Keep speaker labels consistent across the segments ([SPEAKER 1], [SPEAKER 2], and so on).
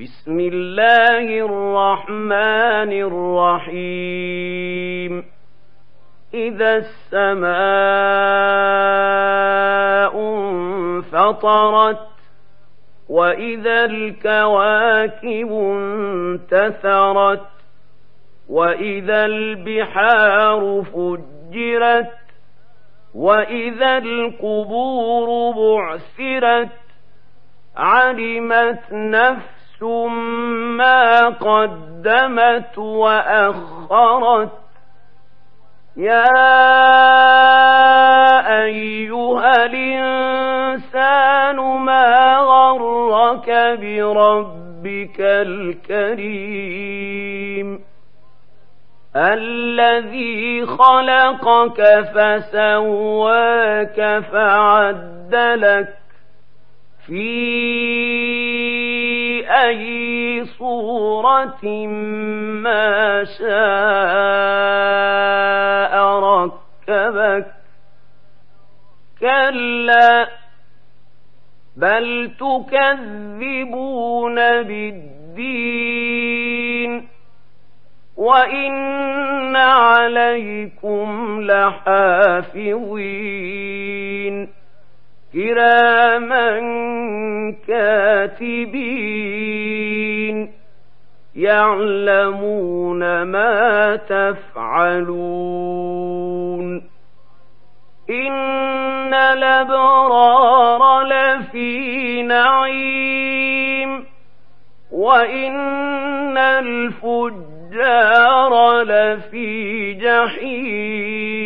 [SPEAKER 1] بسم الله الرحمن الرحيم. إذا السماء انفطرت وإذا الكواكب انتثرت وإذا البحار فجرت وإذا القبور بعثرت علمت نفس ما قدمت وأخرت يا أيها الإنسان ما غرك بربك الكريم الذي خلقك فسواك فعدلك في أي صورة ما شاء ركبك. كلا بل تكذبون بالدين. وإن عليكم لحافظين. كراما كاتبين يعلمون ما تفعلون إن الأبرار لفي نعيم وإن الفجار لفي جحيم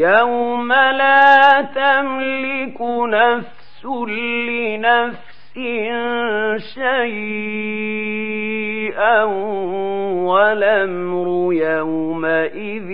[SPEAKER 1] يوم لا تملك نفس لنفس شيئا والأمر يومئذ